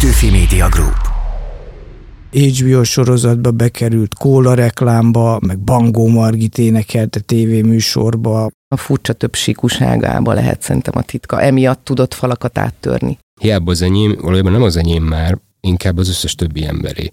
Petőfi Media Group. HBO sorozatba bekerült kóla reklámba, meg Bangó Margit énekelte tévéműsorba. A furcsa több síkuságába lehet szerintem a titka. Emiatt tudott falakat áttörni. Hiába az enyém, valójában nem az enyém már, inkább az összes többi emberé.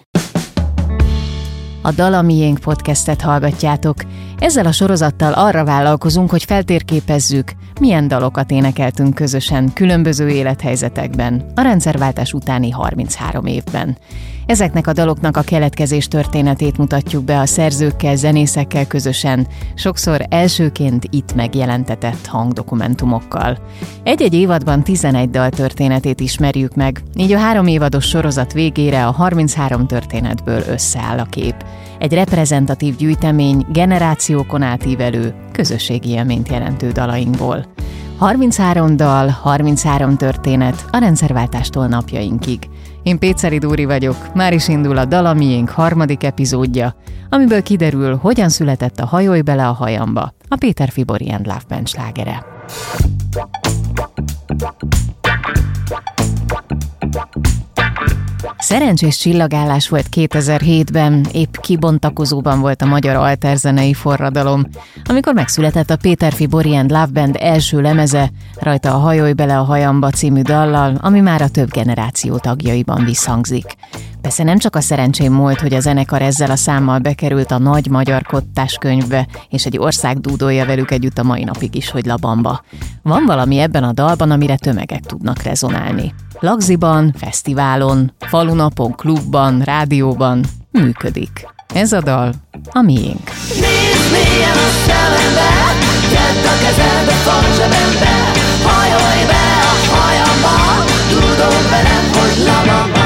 A Dala Miénk podcastet hallgatjátok. Ezzel a sorozattal arra vállalkozunk, hogy feltérképezzük, milyen dalokat énekeltünk közösen különböző élethelyzetekben a rendszerváltás utáni 33 évben. Ezeknek a daloknak a keletkezés történetét mutatjuk be a szerzőkkel, zenészekkel közösen, sokszor elsőként itt megjelentetett hangdokumentumokkal. Egy-egy évadban 11 dal történetét ismerjük meg, így a három évados sorozat végére a 33 történetből összeáll a kép. Egy reprezentatív gyűjtemény generációkon átívelő, közösségi élményt jelentő dalainkból. 33 dal, 33 történet a rendszerváltástól napjainkig. Én Péceri Dúri vagyok, már is indul a Dalamiénk harmadik epizódja, amiből kiderül, hogyan született a Hajolj bele a hajamba, a Péter Fibori and Love Band slágere. Szerencsés csillagállás volt 2007-ben, épp kibontakozóban volt a magyar alterzenei forradalom, amikor megszületett a Péter Fibori and Love Band első lemeze, rajta a Hajolj bele a hajamba című dallal, ami már a több generáció tagjaiban visszhangzik. Persze nem csak a szerencsém volt, hogy a zenekar ezzel a számmal bekerült a nagy magyar kottás és egy ország dúdolja velük együtt a mai napig is, hogy labamba. Van valami ebben a dalban, amire tömegek tudnak rezonálni. Lagziban, fesztiválon, falunapon, klubban, rádióban működik. Ez a dal a miénk. Nézd mélyen a szemembe, tedd a kezedbe, falzsebembe, hajolj be a hajamba, tudom velem, hogy labamba.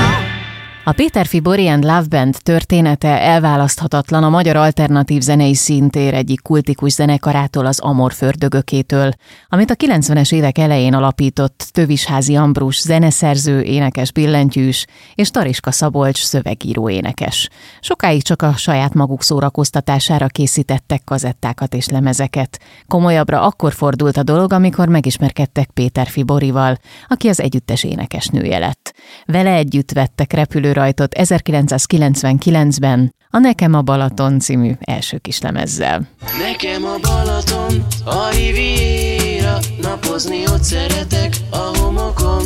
A Péter Fibori and Love Band története elválaszthatatlan a magyar alternatív zenei szintér egyik kultikus zenekarától az Amor fördögökétől, amit a 90-es évek elején alapított Tövisházi Ambrus zeneszerző, énekes billentyűs és Tariska Szabolcs szövegíró énekes. Sokáig csak a saját maguk szórakoztatására készítettek kazettákat és lemezeket. Komolyabbra akkor fordult a dolog, amikor megismerkedtek Péter Fiborival, aki az együttes énekesnője lett. Vele együtt vettek repülő rajtot 1999-ben a Nekem a Balaton című első kislemezzel. Nekem a Balaton, a Riviera, napozni ott szeretek a homokon.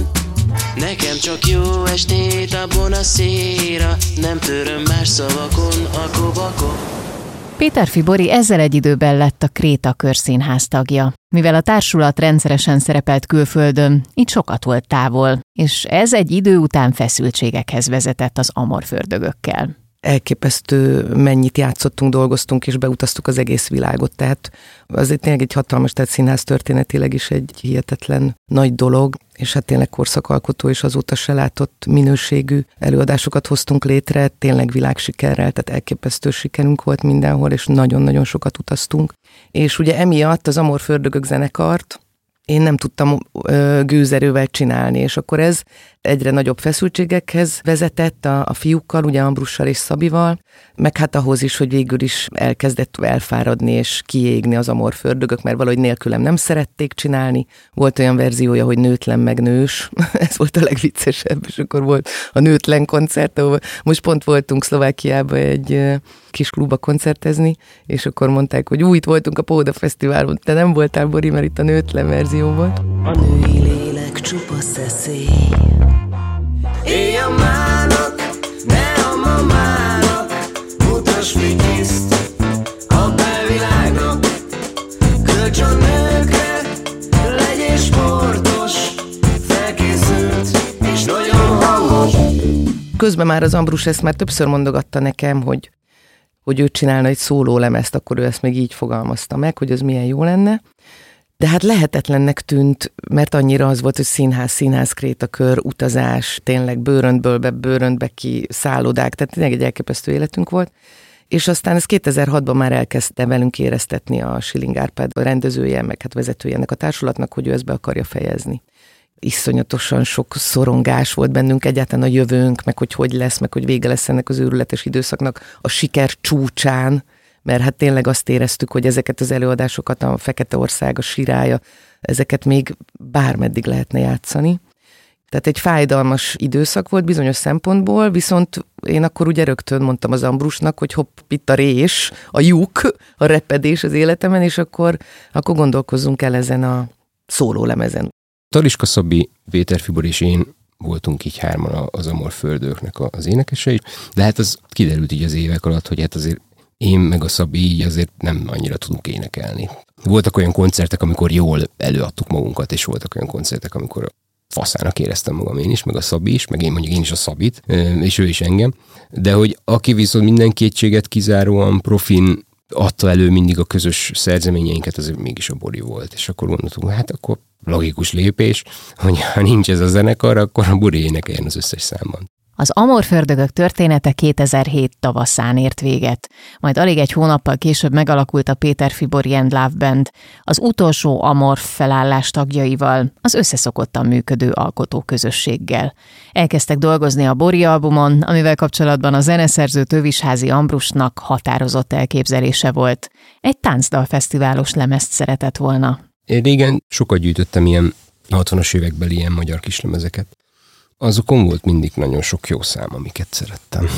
Nekem csak jó estét a széra, nem töröm más szavakon a kobakon. Péter Fibori ezzel egy időben lett a Kréta Körszínház tagja. Mivel a társulat rendszeresen szerepelt külföldön, így sokat volt távol, és ez egy idő után feszültségekhez vezetett az amorfördögökkel elképesztő mennyit játszottunk, dolgoztunk, és beutaztuk az egész világot. Tehát azért tényleg egy hatalmas, tehát színház történetileg is egy hihetetlen nagy dolog, és hát tényleg korszakalkotó és azóta se látott minőségű előadásokat hoztunk létre, tényleg világsikerrel, tehát elképesztő sikerünk volt mindenhol, és nagyon-nagyon sokat utaztunk. És ugye emiatt az Amor Fördögök zenekart, én nem tudtam ö, gőzerővel csinálni, és akkor ez egyre nagyobb feszültségekhez vezetett a, a fiúkkal, ugye Ambrussal és Szabival, meg hát ahhoz is, hogy végül is elkezdett elfáradni és kiégni az amorfördögök, mert valahogy nélkülem nem szerették csinálni. Volt olyan verziója, hogy nőtlen meg nős, ez volt a legviccesebb, és akkor volt a nőtlen koncert, ahol most pont voltunk Szlovákiába egy kis klubba koncertezni, és akkor mondták, hogy új, itt voltunk a Póda Fesztiválon, de nem voltál, Bori, mert itt a nőtlen verzió volt. A női lélek csupa szeszély, Éjjel mának, ne a mamának, mutass vigyészt a belvilágnak, kölcs a nőkre, legyél sportos, felkészült és nagyon hangos. Közben már az Ambrus ezt már többször mondogatta nekem, hogy hogy ő csinálna egy szóló lemezt, akkor ő ezt még így fogalmazta meg, hogy ez milyen jó lenne. De hát lehetetlennek tűnt, mert annyira az volt, hogy színház, színház, krétakör, utazás, tényleg bőröntből be, bőröntbe ki, szállodák, tehát tényleg egy elképesztő életünk volt. És aztán ez 2006-ban már elkezdte velünk éreztetni a Schilling Árpád a rendezője, meg hát vezetője ennek a társulatnak, hogy ő ezt be akarja fejezni. Iszonyatosan sok szorongás volt bennünk egyáltalán a jövőnk, meg hogy hogy lesz, meg hogy vége lesz ennek az őrületes időszaknak a siker csúcsán, mert hát tényleg azt éreztük, hogy ezeket az előadásokat, a Fekete Ország, a Sirája, ezeket még bármeddig lehetne játszani. Tehát egy fájdalmas időszak volt bizonyos szempontból, viszont én akkor ugye rögtön mondtam az Ambrusnak, hogy hopp, itt a rés, a lyuk, a repedés az életemen, és akkor, akkor gondolkozzunk el ezen a szólólemezen. Taliska Szabi, Péter Fibor és én voltunk így hárman az Amor Földőknek az énekesei, de hát az kiderült így az évek alatt, hogy hát azért én meg a Szabi így azért nem annyira tudunk énekelni. Voltak olyan koncertek, amikor jól előadtuk magunkat, és voltak olyan koncertek, amikor faszának éreztem magam én is, meg a Szabi is, meg én mondjuk én is a Szabit, és ő is engem. De hogy aki viszont minden kétséget kizáróan profin adta elő mindig a közös szerzeményeinket, az mégis a Bori volt. És akkor gondoltunk, hát akkor logikus lépés, hogy ha nincs ez a zenekar, akkor a Bori énekeljen az összes számban. Az Amorfördögök története 2007 tavaszán ért véget, majd alig egy hónappal később megalakult a Péter Fibori and Love Band, az utolsó Amor felállás tagjaival, az összeszokottan működő alkotó közösséggel. Elkezdtek dolgozni a Bori albumon, amivel kapcsolatban a zeneszerző Tövisházi Ambrusnak határozott elképzelése volt. Egy táncdalfesztiválos lemezt szeretett volna. Én régen sokat gyűjtöttem ilyen 60-as évekbeli ilyen magyar kislemezeket azokon volt mindig nagyon sok jó szám, amiket szerettem.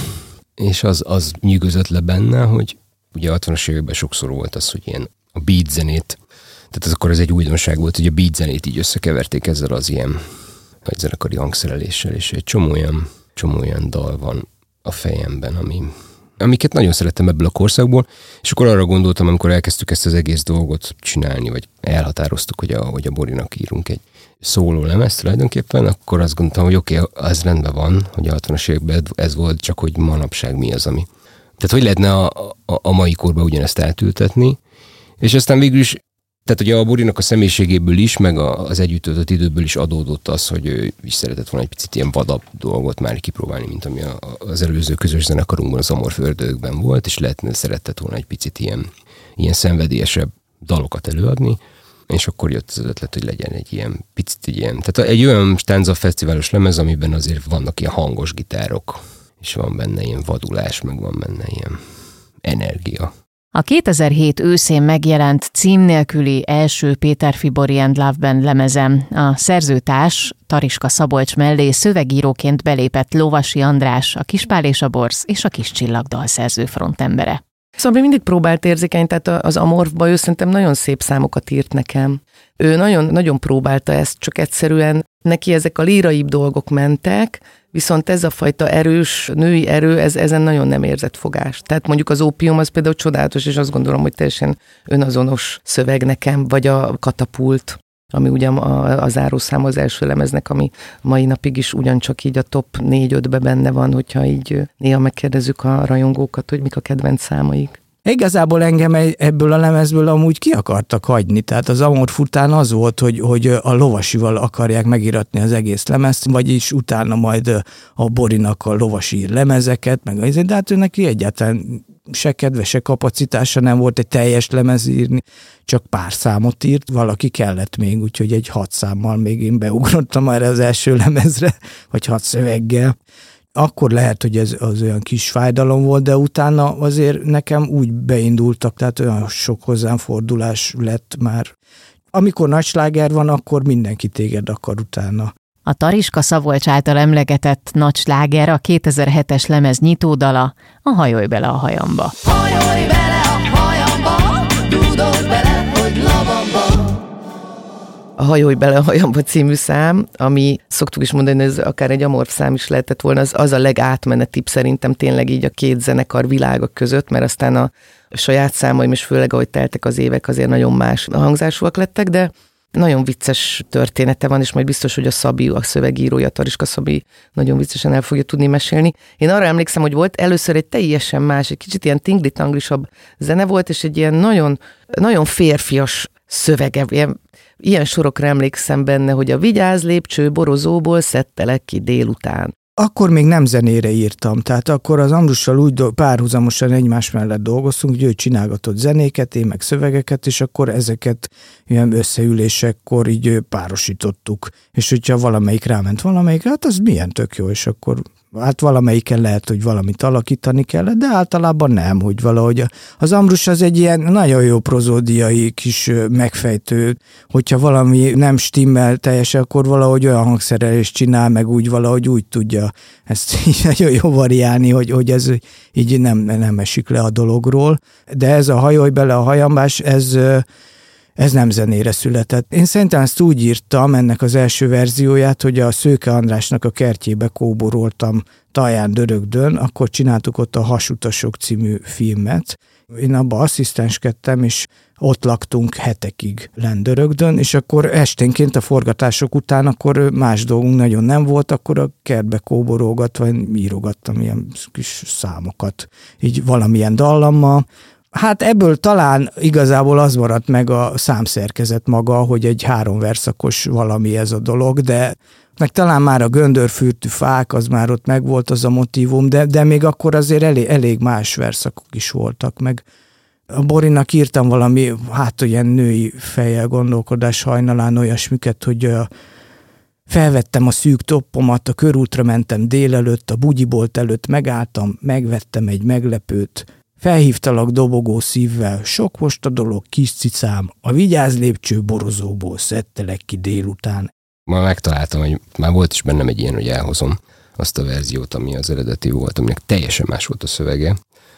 És az, az nyűgözött le benne, hogy ugye 60-as években sokszor volt az, hogy ilyen a beat zenét, tehát ez akkor ez egy újdonság volt, hogy a beat zenét így összekeverték ezzel az ilyen nagy zenekari hangszereléssel, és egy csomó olyan, csomó olyan dal van a fejemben, ami, amiket nagyon szerettem ebből a korszakból, és akkor arra gondoltam, amikor elkezdtük ezt az egész dolgot csinálni, vagy elhatároztuk, hogy a, hogy a Borinak írunk egy szóló lemez tulajdonképpen, akkor azt gondoltam, hogy oké, okay, az rendben van, hogy a 60-as években ez volt, csak hogy manapság mi az, ami. Tehát hogy lehetne a, a, a mai korban ugyanezt eltültetni, és aztán végül is tehát ugye a Borinak a személyiségéből is, meg az együtt töltött időből is adódott az, hogy ő is szeretett volna egy picit ilyen vadabb dolgot már kipróbálni, mint ami az előző közös zenekarunkban, az Amorföldőkben volt, és lehetne szeretett volna egy picit ilyen, ilyen szenvedélyesebb dalokat előadni és akkor jött az ötlet, hogy legyen egy ilyen picit ilyen, tehát egy olyan Stanza fesztiválos lemez, amiben azért vannak ilyen hangos gitárok, és van benne ilyen vadulás, meg van benne ilyen energia. A 2007 őszén megjelent cím nélküli első Péter Fibori and Love Band lemezem a szerzőtárs Tariska Szabolcs mellé szövegíróként belépett Lovasi András, a Kispál és a Borsz és a Kis Csillag szerző frontembere. Szóval mindig próbált érzékeny, tehát az Amorfba ő szerintem nagyon szép számokat írt nekem. Ő nagyon, nagyon próbálta ezt, csak egyszerűen neki ezek a líraibb dolgok mentek, viszont ez a fajta erős női erő, ez ezen nagyon nem érzett fogás. Tehát mondjuk az ópium az például csodálatos, és azt gondolom, hogy teljesen önazonos szöveg nekem, vagy a katapult ami ugye a, a zárószám az első lemeznek, ami mai napig is ugyancsak így a top 4-5-be benne van, hogyha így néha megkérdezzük a rajongókat, hogy mik a kedvenc számaik. Igazából engem ebből a lemezből amúgy ki akartak hagyni, tehát az Amor fután az volt, hogy, hogy a lovasival akarják megiratni az egész lemezt, vagyis utána majd a Borinak a lovasi lemezeket, meg az, de hát ő neki egyáltalán se kedve, se kapacitása nem volt egy teljes lemez írni, csak pár számot írt, valaki kellett még, úgyhogy egy hat számmal még én beugrottam erre az első lemezre, vagy hat szöveggel. Akkor lehet, hogy ez az olyan kis fájdalom volt, de utána azért nekem úgy beindultak, tehát olyan sok hozzám fordulás lett már. Amikor nagy sláger van, akkor mindenki téged akar utána. A Tariska Szabolcs által emlegetett nagy sláger a 2007-es lemez nyitódala, a Hajolj bele a hajamba. Hajolj bele a hajamba, bele, hogy lavamba. A Hajolj bele a hajamba című szám, ami szoktuk is mondani, hogy ez akár egy amorf szám is lehetett volna, az, az a legátmenetibb szerintem tényleg így a két zenekar világa között, mert aztán a saját számaim, és főleg ahogy teltek az évek, azért nagyon más hangzásúak lettek, de nagyon vicces története van, és majd biztos, hogy a Szabi, a szövegírója, Tariska Szabi nagyon viccesen el fogja tudni mesélni. Én arra emlékszem, hogy volt először egy teljesen más, egy kicsit ilyen tingli-tanglisabb zene volt, és egy ilyen nagyon, nagyon férfias szövege, ilyen, ilyen sorokra emlékszem benne, hogy a vigyáz lépcső borozóból szedtelek ki délután. Akkor még nem zenére írtam, tehát akkor az Ambrussal úgy párhuzamosan egymás mellett dolgoztunk, hogy ő csinálgatott zenéket, én meg szövegeket, és akkor ezeket ilyen összeülésekkor így párosítottuk. És hogyha valamelyik ráment valamelyikre, hát az milyen tök jó, és akkor hát valamelyiken lehet, hogy valamit alakítani kellett, de általában nem, hogy valahogy az Ambrus az egy ilyen nagyon jó prozódiai kis megfejtő, hogyha valami nem stimmel teljesen, akkor valahogy olyan hangszerelést csinál, meg úgy valahogy úgy tudja ezt így nagyon jó variálni, hogy, hogy ez így nem, nem esik le a dologról. De ez a hajolj bele a hajambás, ez ez nem zenére született. Én szerintem ezt úgy írtam, ennek az első verzióját, hogy a Szőke Andrásnak a kertjébe kóboroltam Taján Dörögdön, akkor csináltuk ott a Hasutasok című filmet. Én abba asszisztenskedtem, és ott laktunk hetekig Lendörögdön, és akkor esténként a forgatások után akkor más dolgunk nagyon nem volt, akkor a kertbe kóborolgatva írogattam ilyen kis számokat, így valamilyen dallammal, Hát ebből talán igazából az maradt meg a számszerkezet maga, hogy egy három verszakos valami ez a dolog, de meg talán már a göndörfürtű fák, az már ott megvolt az a motivum, de, de még akkor azért elég, elég más verszakok is voltak, meg a Borinak írtam valami, hát olyan női fejjel gondolkodás hajnalán olyasmiket, hogy a, felvettem a szűk toppomat, a körútra mentem délelőtt, a bugyibolt előtt megálltam, megvettem egy meglepőt, Felhívtalak dobogó szívvel, sok most a dolog, kis cicám, a vigyáz lépcső borozóból szedtelek ki délután. Ma megtaláltam, hogy már volt is bennem egy ilyen, hogy elhozom azt a verziót, ami az eredeti volt, aminek teljesen más volt a szövege,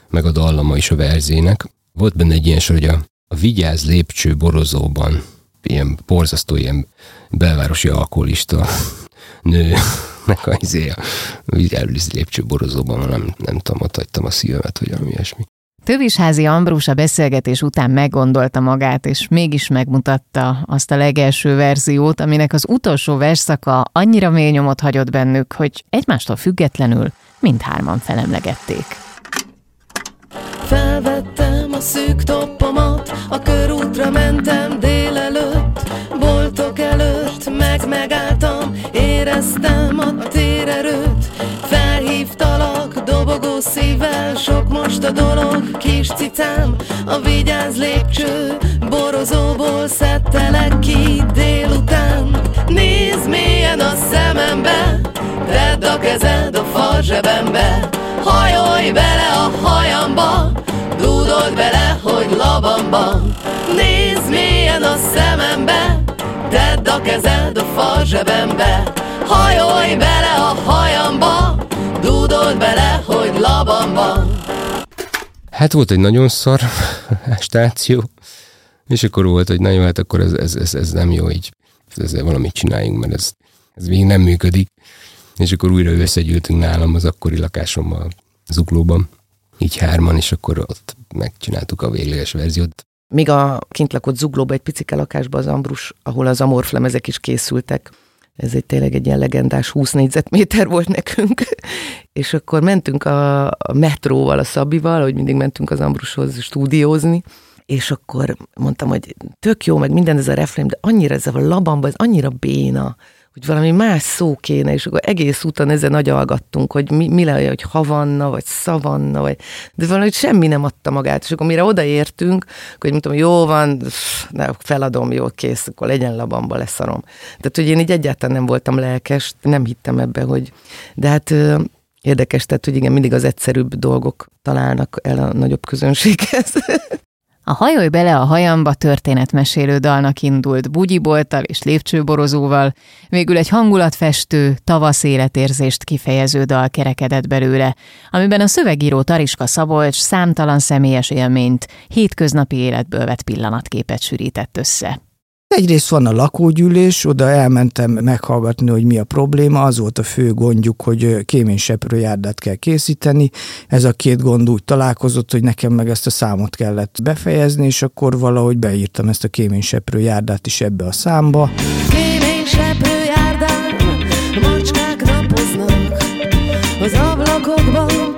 meg a dallama is a verzének. Volt benne egy ilyen sor, hogy a, a vigyáz lépcső borozóban ilyen borzasztó, ilyen belvárosi alkoholista nő meg a izé, a vigyáz lépcső borozóban, nem, nem tudom, ott hagytam a szívemet, hogy valami ilyesmi. Tövisházi Ambrus a beszélgetés után meggondolta magát, és mégis megmutatta azt a legelső verziót, aminek az utolsó verszaka annyira mély nyomot hagyott bennük, hogy egymástól függetlenül mindhárman felemlegették. Felvettem a szűk toppomat, a körútra mentem boltok előtt meg megálltam, éreztem a térerőt, felhívtalak dobogó szívvel, sok most a dolog, kis cicám, a vigyáz lépcső, borozóból szedtelek ki délután. Nézd mélyen a szemembe, tedd a kezed a fal zsebembe, hajolj bele a hajamba, dúdold bele, hogy labamba. Nézd mélyen a szemembe, tedd a kezed a fal zsebembe, hajolj bele a hajamba, dúdold bele, hogy labamba. Hát volt egy nagyon szar stáció, és akkor volt, hogy na jó, hát akkor ez, ez, ez, ez nem jó, így ezzel valamit csináljunk, mert ez, ez még nem működik. És akkor újra összegyűltünk nálam az akkori lakásommal, Zuglóban, így hárman, és akkor ott megcsináltuk a végleges verziót. Még a kint lakott Zuglóba egy picike lakásba az Ambrus, ahol az amorflemezek is készültek. Ez egy tényleg egy ilyen legendás 20 négyzetméter volt nekünk. és akkor mentünk a, a metróval, a Szabival, hogy mindig mentünk az Ambrushoz stúdiózni, és akkor mondtam, hogy tök jó, meg minden ez a refrém, de annyira ez a labamba, ez annyira béna, hogy valami más szó kéne, és akkor egész úton ezen agyalgattunk, hogy mi, mi legyen, hogy havanna, vagy szavanna, vagy... de valahogy semmi nem adta magát, és akkor mire odaértünk, hogy mondtam, jó van, ne, feladom, jó, kész, akkor legyen labamba, leszarom. Tehát, hogy én így egyáltalán nem voltam lelkes, nem hittem ebbe, hogy... De hát érdekes, tehát, hogy igen, mindig az egyszerűbb dolgok találnak el a nagyobb közönséghez. A Hajolj bele a hajamba történetmesélő dalnak indult bugyibolttal és lépcsőborozóval, végül egy hangulatfestő, tavasz életérzést kifejező dal kerekedett belőle, amiben a szövegíró Tariska Szabolcs számtalan személyes élményt, hétköznapi életből vett pillanatképet sűrített össze. Egyrészt van a lakógyűlés, oda elmentem meghallgatni, hogy mi a probléma, az volt a fő gondjuk, hogy kéményseprőjárdát kell készíteni. Ez a két gond úgy találkozott, hogy nekem meg ezt a számot kellett befejezni, és akkor valahogy beírtam ezt a kéményseprőjárdát is ebbe a számba. Kéményseprőjárdán macskák napoznak az ablakokban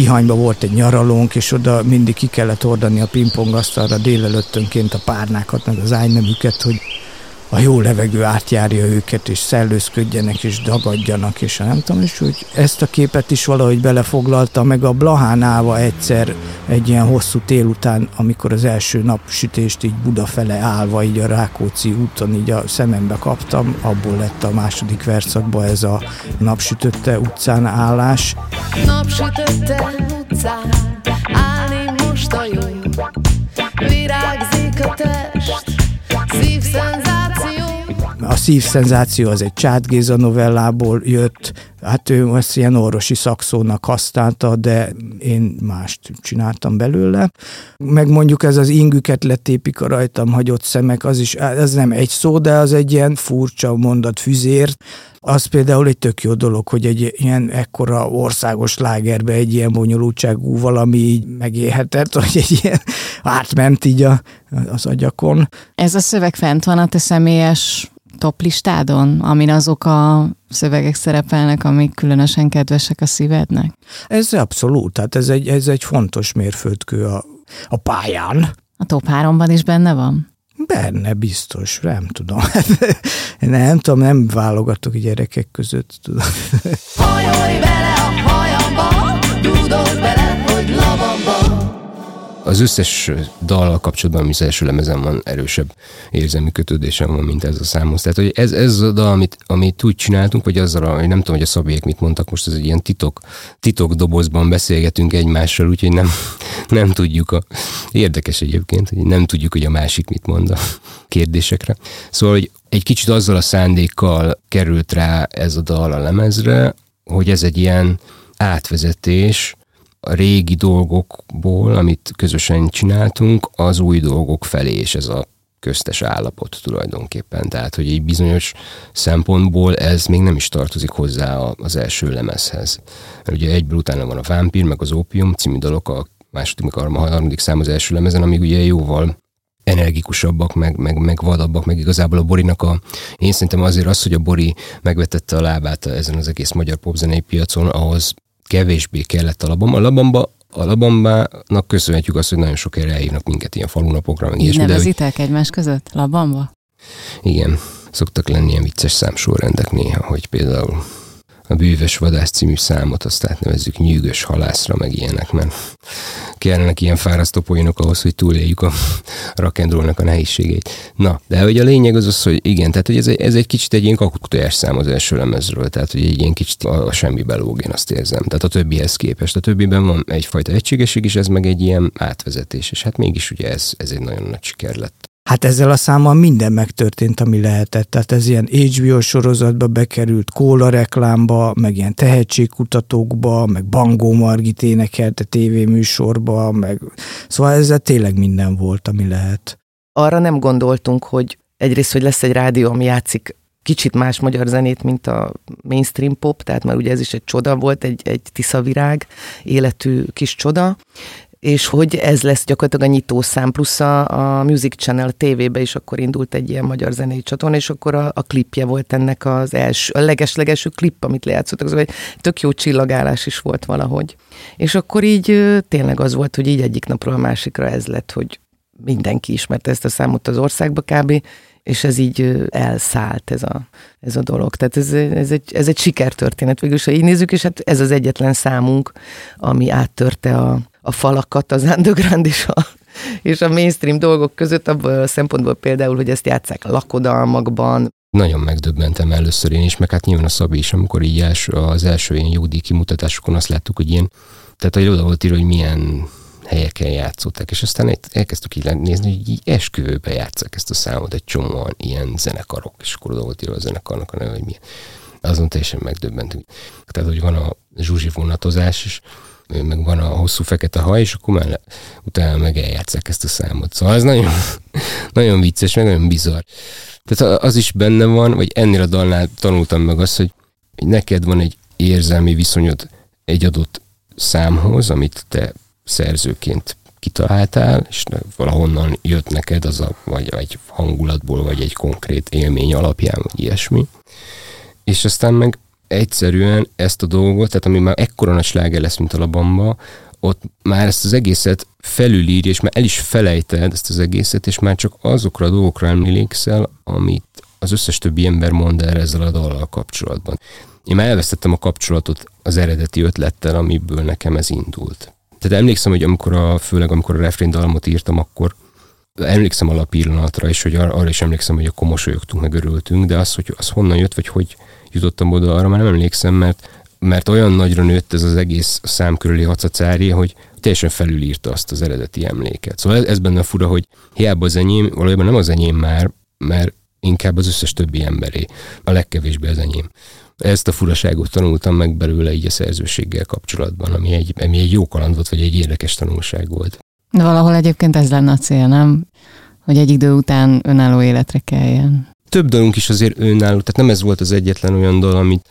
Tihanyban volt egy nyaralónk, és oda mindig ki kellett ordani a pingpongasztalra délelőttönként a párnákat, meg az ágynemüket, hogy a jó levegő átjárja őket, és szellőzködjenek, és dagadjanak, és nem tudom, és hogy ezt a képet is valahogy belefoglalta, meg a Blahánálva egyszer egy ilyen hosszú tél után, amikor az első napsütést így Buda fele állva, így a Rákóczi úton így a szemembe kaptam, abból lett a második verszakban ez a napsütötte utcán állás. Napsütötte utcán állni most a jó, virágzik a test, szívszenzáció az egy Csát Géza novellából jött, hát ő ezt ilyen orvosi szakszónak használta, de én mást csináltam belőle. Meg mondjuk ez az ingüket letépik a rajtam hagyott szemek, az is, ez nem egy szó, de az egy ilyen furcsa mondat füzér. Az például egy tök jó dolog, hogy egy ilyen ekkora országos lágerbe egy ilyen bonyolultságú valami így megélhetett, hogy egy ilyen átment így a, az agyakon. Ez a szöveg fent van a te személyes top listádon, amin azok a szövegek szerepelnek, amik különösen kedvesek a szívednek? Ez abszolút, tehát ez egy, ez egy fontos mérföldkő a, a pályán. A top háromban is benne van? Benne biztos, nem tudom. nem tudom, nem válogatok gyerekek között. Tudom. Hajolj Az összes dallal kapcsolatban, ami az első lemezen van, erősebb érzelmi kötődésem van, mint ez a számhoz. Tehát, hogy ez, ez a dal, amit, amit úgy csináltunk, vagy azzal, hogy nem tudom, hogy a szabélyek mit mondtak, most ez egy ilyen titok, titok dobozban beszélgetünk egymással, úgyhogy nem, nem tudjuk a... Érdekes egyébként, hogy nem tudjuk, hogy a másik mit mond a kérdésekre. Szóval, hogy egy kicsit azzal a szándékkal került rá ez a dal a lemezre, hogy ez egy ilyen átvezetés a régi dolgokból, amit közösen csináltunk, az új dolgok felé, és ez a köztes állapot tulajdonképpen. Tehát, hogy egy bizonyos szempontból ez még nem is tartozik hozzá az első lemezhez. Mert ugye egyből utána van a Vámpír, meg az Opium című dalok, a második, a harmadik szám az első lemezen, amíg ugye jóval energikusabbak, meg, meg, meg vadabbak, meg igazából a Borinak a... Én szerintem azért az, hogy a Bori megvetette a lábát ezen az egész magyar popzenei piacon, ahhoz kevésbé kellett a labamba. A labamba a labambának köszönhetjük azt, hogy nagyon sok erre elhívnak minket ilyen falunapokra, meg Így ilyesmi. de hogy- nevezitek egymás között? Labamba? Igen, szoktak lenni ilyen vicces számsorrendek néha, hogy például a Bűvös Vadász című számot azt átnevezzük nyűgös halászra, meg ilyenek, mert kellenek ilyen fárasztó poénok ahhoz, hogy túléljük a rock'n'rollnak a nehézségeit. Na, de hogy a lényeg az az, hogy igen, tehát hogy ez egy, ez egy kicsit egy ilyen kakuktojás szám az első lemezről, tehát hogy egy ilyen kicsit a, a semmi belóg, én azt érzem. Tehát a többihez képest. A többiben van egyfajta egységesség, és ez meg egy ilyen átvezetés, és hát mégis ugye ez, ez egy nagyon nagy siker lett. Hát ezzel a számmal minden megtörtént, ami lehetett. Tehát ez ilyen HBO sorozatba bekerült, kóla reklámba, meg ilyen tehetségkutatókba, meg Bangó Margit énekelte tévéműsorba, meg szóval ezzel tényleg minden volt, ami lehet. Arra nem gondoltunk, hogy egyrészt, hogy lesz egy rádió, ami játszik kicsit más magyar zenét, mint a mainstream pop, tehát már ugye ez is egy csoda volt, egy, egy tiszavirág életű kis csoda, és hogy ez lesz gyakorlatilag a nyitószám, plusz a, a Music Channel tévébe is akkor indult egy ilyen magyar zenei csatorna, és akkor a, a klipje volt ennek az első, a leges-legelső klip, amit lejátszottak, szóval egy tök jó csillagálás is volt valahogy. És akkor így tényleg az volt, hogy így egyik napról a másikra ez lett, hogy mindenki ismerte ezt a számot az országba kb., és ez így elszállt ez a, ez a dolog. Tehát ez, ez, egy, ez egy sikertörténet végül ha így nézzük, és hát ez az egyetlen számunk, ami áttörte a, a falakat az underground és a, és a mainstream dolgok között, abból a szempontból például, hogy ezt játszák lakodalmakban, Nagyon megdöbbentem először én is, meg hát nyilván a Szabi is, amikor így első, az első ilyen jódíj kimutatásokon azt láttuk, hogy ilyen, tehát hogy oda volt írva, hogy milyen helyeken játszottak, és aztán elkezdtük így nézni, hogy így esküvőbe játszák ezt a számot, egy csomóan ilyen zenekarok, és akkor oda volt írva a zenekarnak a neve, hogy milyen. Azon teljesen megdöbbentünk. Tehát, hogy van a zsuzsi vonatozás, és meg van a hosszú fekete haj, és akkor már utána meg eljátszák ezt a számot. Szóval ez nagyon, nagyon vicces, meg nagyon bizarr. Tehát az is benne van, vagy ennél a dalnál tanultam meg azt, hogy neked van egy érzelmi viszonyod egy adott számhoz, amit te szerzőként kitaláltál, és valahonnan jött neked az a, vagy egy hangulatból, vagy egy konkrét élmény alapján, vagy ilyesmi. És aztán meg egyszerűen ezt a dolgot, tehát ami már ekkora nagy sláger lesz, mint a labamba, ott már ezt az egészet felülírja, és már el is felejted ezt az egészet, és már csak azokra a dolgokra emlékszel, amit az összes többi ember mond erre ezzel a dallal kapcsolatban. Én már elvesztettem a kapcsolatot az eredeti ötlettel, amiből nekem ez indult. Tehát emlékszem, hogy amikor a, főleg amikor a refrén dalmot írtam, akkor emlékszem a pillanatra, és hogy ar- arra is emlékszem, hogy akkor mosolyogtunk, meg örültünk, de az, hogy az honnan jött, vagy hogy jutottam oda, arra már nem emlékszem, mert, mert olyan nagyra nőtt ez az egész szám körüli hacacári, hogy teljesen felülírta azt az eredeti emléket. Szóval ez, ez benne fura, hogy hiába az enyém, valójában nem az enyém már, mert inkább az összes többi emberé, a legkevésbé az enyém. Ezt a furaságot tanultam meg belőle így a szerzőséggel kapcsolatban, ami egy, ami egy jó kaland volt, vagy egy érdekes tanulság volt. De valahol egyébként ez lenne a cél, nem? Hogy egy idő után önálló életre keljen. Több dalunk is azért önálló, tehát nem ez volt az egyetlen olyan dal, amit,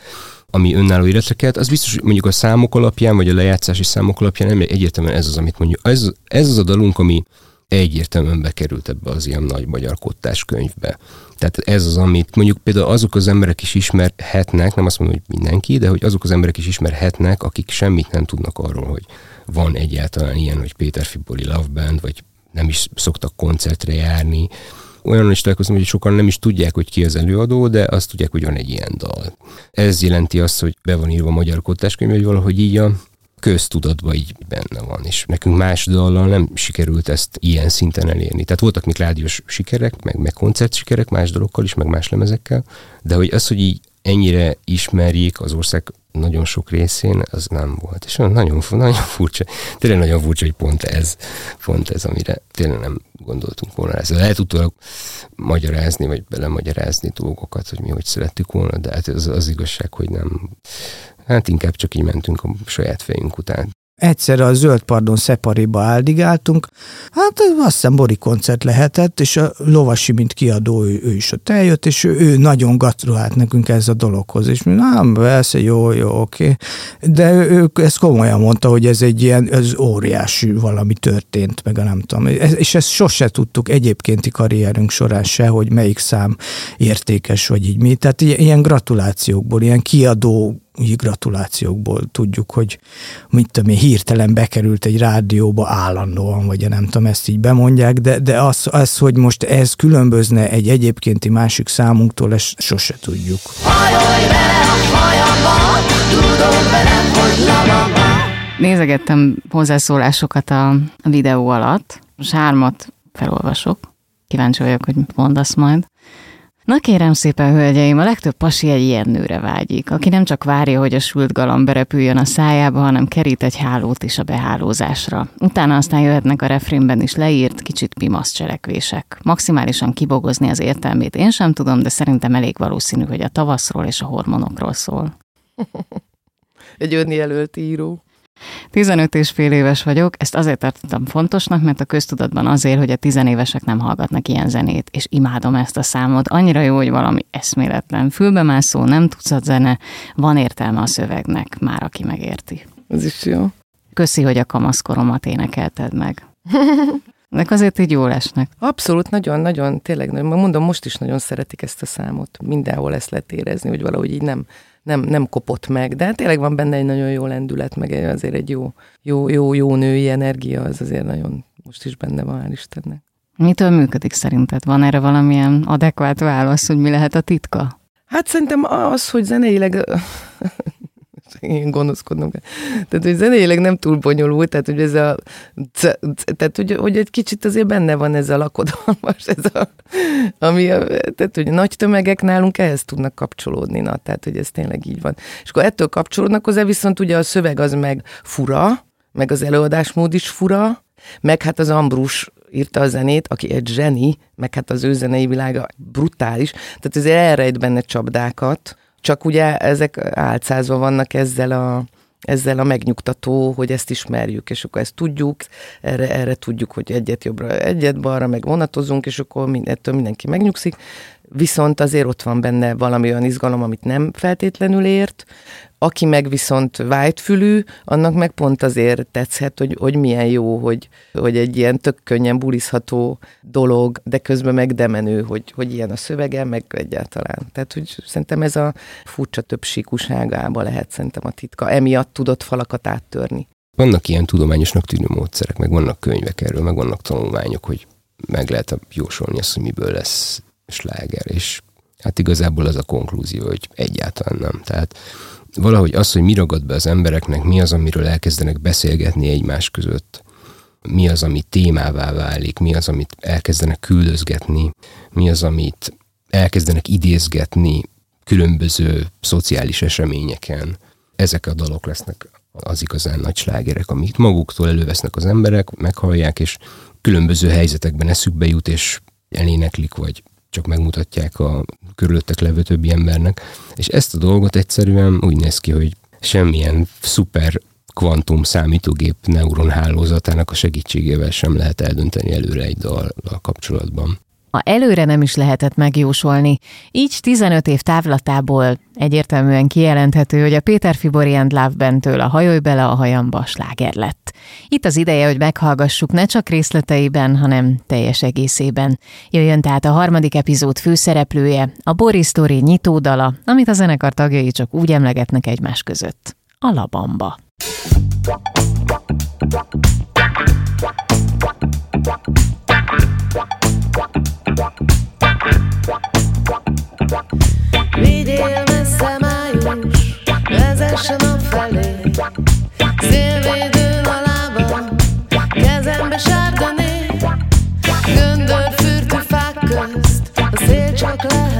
ami önálló életre kelt, az biztos, hogy mondjuk a számok alapján, vagy a lejátszási számok alapján nem egyértelműen ez az, amit mondjuk. Ez, ez az a dalunk, ami egyértelműen bekerült ebbe az ilyen nagy magyar kottás könyvbe. Tehát ez az, amit mondjuk például azok az emberek is ismerhetnek, nem azt mondom, hogy mindenki, de hogy azok az emberek is ismerhetnek, akik semmit nem tudnak arról, hogy van egyáltalán ilyen, hogy Péter Fiboli Love Band, vagy nem is szoktak koncertre járni. Olyan is találkozom, hogy sokan nem is tudják, hogy ki az előadó, de azt tudják, hogy van egy ilyen dal. Ez jelenti azt, hogy be van írva a magyar kottáskönyv, hogy valahogy így a köztudatban így benne van, és nekünk más dallal nem sikerült ezt ilyen szinten elérni. Tehát voltak még rádiós sikerek, meg, meg koncert sikerek más dalokkal is, meg más lemezekkel, de hogy az, hogy így ennyire ismerjék az ország nagyon sok részén, az nem volt. És nagyon, nagyon furcsa, tényleg nagyon furcsa, hogy pont ez, pont ez, amire tényleg nem gondoltunk volna. Ez lehet utólag magyarázni, vagy belemagyarázni dolgokat, hogy mi hogy szerettük volna, de hát az, az igazság, hogy nem. Hát inkább csak így mentünk a saját fejünk után. Egyszer a Zöld Pardon Szepariba áldigáltunk, hát azt hiszem Bori koncert lehetett, és a Lovasi, mint kiadó, ő, ő is ott eljött, és ő, ő nagyon gratulált nekünk ez a dologhoz, és mi, nem, persze, jó, jó, oké. De ő, ő ezt komolyan mondta, hogy ez egy ilyen, ez óriási valami történt, meg a nem tudom. És ezt sose tudtuk egyébkénti karrierünk során se, hogy melyik szám értékes, vagy így mi. Tehát ilyen gratulációkból, ilyen kiadó gratulációkból tudjuk, hogy mit tudom én, hirtelen bekerült egy rádióba állandóan, vagy nem tudom, ezt így bemondják, de, de az, az, hogy most ez különbözne egy egyébkénti másik számunktól, ezt sose tudjuk. Nézegettem hozzászólásokat a videó alatt, most hármat felolvasok, kíváncsi vagyok, hogy mondasz majd. Na kérem szépen, hölgyeim, a legtöbb pasi egy ilyen nőre vágyik, aki nem csak várja, hogy a sült galamb berepüljön a szájába, hanem kerít egy hálót is a behálózásra. Utána aztán jöhetnek a refrénben is leírt, kicsit pimasz cselekvések. Maximálisan kibogozni az értelmét én sem tudom, de szerintem elég valószínű, hogy a tavaszról és a hormonokról szól. egy önjelölt író. 15 és fél éves vagyok, ezt azért tartottam fontosnak, mert a köztudatban azért, hogy a tizenévesek nem hallgatnak ilyen zenét, és imádom ezt a számot. Annyira jó, hogy valami eszméletlen. Fülbemászó, nem tucat zene, van értelme a szövegnek, már aki megérti. Ez is jó. Köszi, hogy a kamaszkoromat énekelted meg. Nek azért így jól esnek. Abszolút, nagyon-nagyon, tényleg, mondom, most is nagyon szeretik ezt a számot. Mindenhol ezt lehet érezni, hogy valahogy így nem, nem, nem kopott meg, de tényleg van benne egy nagyon jó lendület, meg azért egy jó, jó, jó, jó női energia, az azért nagyon most is benne van, hál' Istennek. Mitől működik szerinted? Van erre valamilyen adekvát válasz, hogy mi lehet a titka? Hát szerintem az, hogy zeneileg én gonoszkodnom kell. Tehát, hogy zeneileg nem túl bonyolult, tehát, hogy ez a, tehát, hogy, hogy egy kicsit azért benne van ez a lakodalmas, ez a, ami, a, tehát, hogy nagy tömegek nálunk ehhez tudnak kapcsolódni, na, tehát, hogy ez tényleg így van. És akkor ettől kapcsolódnak hozzá, viszont ugye a szöveg az meg fura, meg az előadásmód is fura, meg hát az Ambrus írta a zenét, aki egy zseni, meg hát az ő zenei világa brutális, tehát azért elrejt benne csapdákat, csak ugye ezek álcázva vannak ezzel a, ezzel a megnyugtató, hogy ezt ismerjük, és akkor ezt tudjuk, erre, erre tudjuk, hogy egyet jobbra, egyet balra, meg vonatozunk, és akkor ettől mindenki megnyugszik. Viszont azért ott van benne valami olyan izgalom, amit nem feltétlenül ért, aki meg viszont vágyfülű, annak meg pont azért tetszhet, hogy, hogy milyen jó, hogy, hogy egy ilyen tök könnyen bulizható dolog, de közben meg demenő, hogy, hogy ilyen a szövege, meg egyáltalán. Tehát, hogy szerintem ez a furcsa többsíkuságába lehet szerintem a titka. Emiatt tudott falakat áttörni. Vannak ilyen tudományosnak tűnő módszerek, meg vannak könyvek erről, meg vannak tanulmányok, hogy meg lehet jósolni azt, hogy miből lesz sláger, és Hát igazából az a konklúzió, hogy egyáltalán nem. Tehát valahogy az, hogy mi ragad be az embereknek, mi az, amiről elkezdenek beszélgetni egymás között, mi az, ami témává válik, mi az, amit elkezdenek küldözgetni, mi az, amit elkezdenek idézgetni különböző szociális eseményeken. Ezek a dalok lesznek az igazán nagy slágerek, amit maguktól elővesznek az emberek, meghallják, és különböző helyzetekben eszükbe jut, és eléneklik, vagy csak megmutatják a körülöttek levő többi embernek. És ezt a dolgot egyszerűen úgy néz ki, hogy semmilyen szuper kvantum számítógép neuron hálózatának a segítségével sem lehet eldönteni előre egy dal kapcsolatban. A előre nem is lehetett megjósolni, így 15 év távlatából egyértelműen kijelenthető, hogy a Péter Fibori and Love Bentől a Hajolj bele a hajamba sláger lett. Itt az ideje, hogy meghallgassuk ne csak részleteiben, hanem teljes egészében. Jöjjön tehát a harmadik epizód főszereplője, a Boris Story nyitódala, amit a zenekar tagjai csak úgy emlegetnek egymás között. A Labamba. chocolate.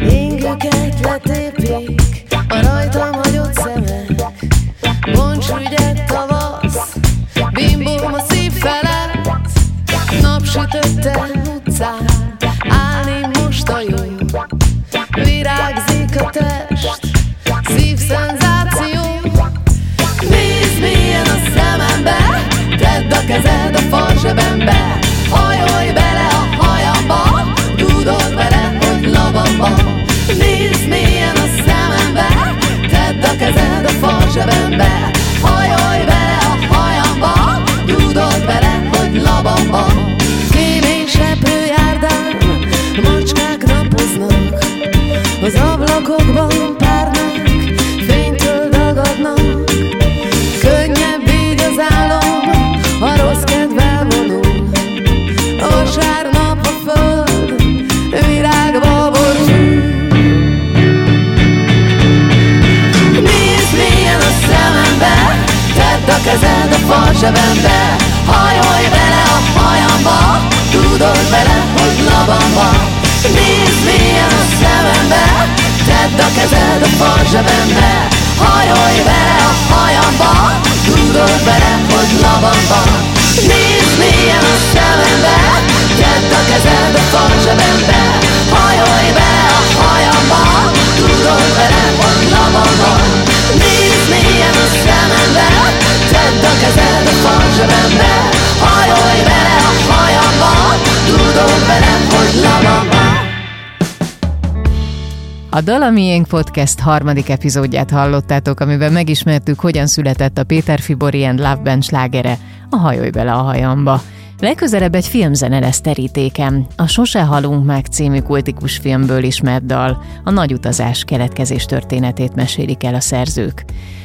Ingüket letépik a rajtam hagyott szemek. Bonts ügyek tavasz, bimbóm a szív felett. Napsütötte a falzsebembe Hajolj bele a hajamba, tudod vele, hogy labamba. Nézd milyen a szemembe, tedd a kezed a falzsebembe Hajolj bele a hajamba, tudod vele, hogy labamba. Nézd milyen a szemembe, tedd a kezed a falzsebembe Hajolj bele a hajamba, tudod vele, hogy labamba A Dala Miénk Podcast harmadik epizódját hallottátok, amiben megismertük, hogyan született a Péter Fibori and Love Band slágere, a Hajolj bele a hajamba. Legközelebb egy filmzene lesz terítéken. A Sose halunk meg című kultikus filmből ismert dal, a nagy utazás keletkezés történetét mesélik el a szerzők.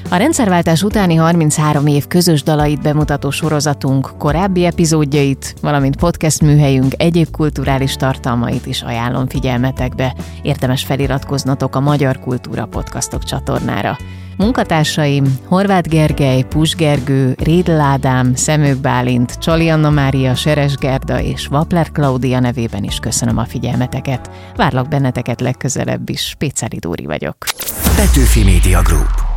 A rendszerváltás utáni 33 év közös dalait bemutató sorozatunk korábbi epizódjait, valamint podcast műhelyünk egyéb kulturális tartalmait is ajánlom figyelmetekbe. Érdemes feliratkoznatok a Magyar Kultúra Podcastok csatornára. Munkatársaim Horváth Gergely, Pus Gergő, Rédl Ádám, Szemők Bálint, Csali Anna Mária, Seres Gerda és Vapler Klaudia nevében is köszönöm a figyelmeteket. Várlak benneteket legközelebb is, Péceli Dóri vagyok. Petőfi Média Group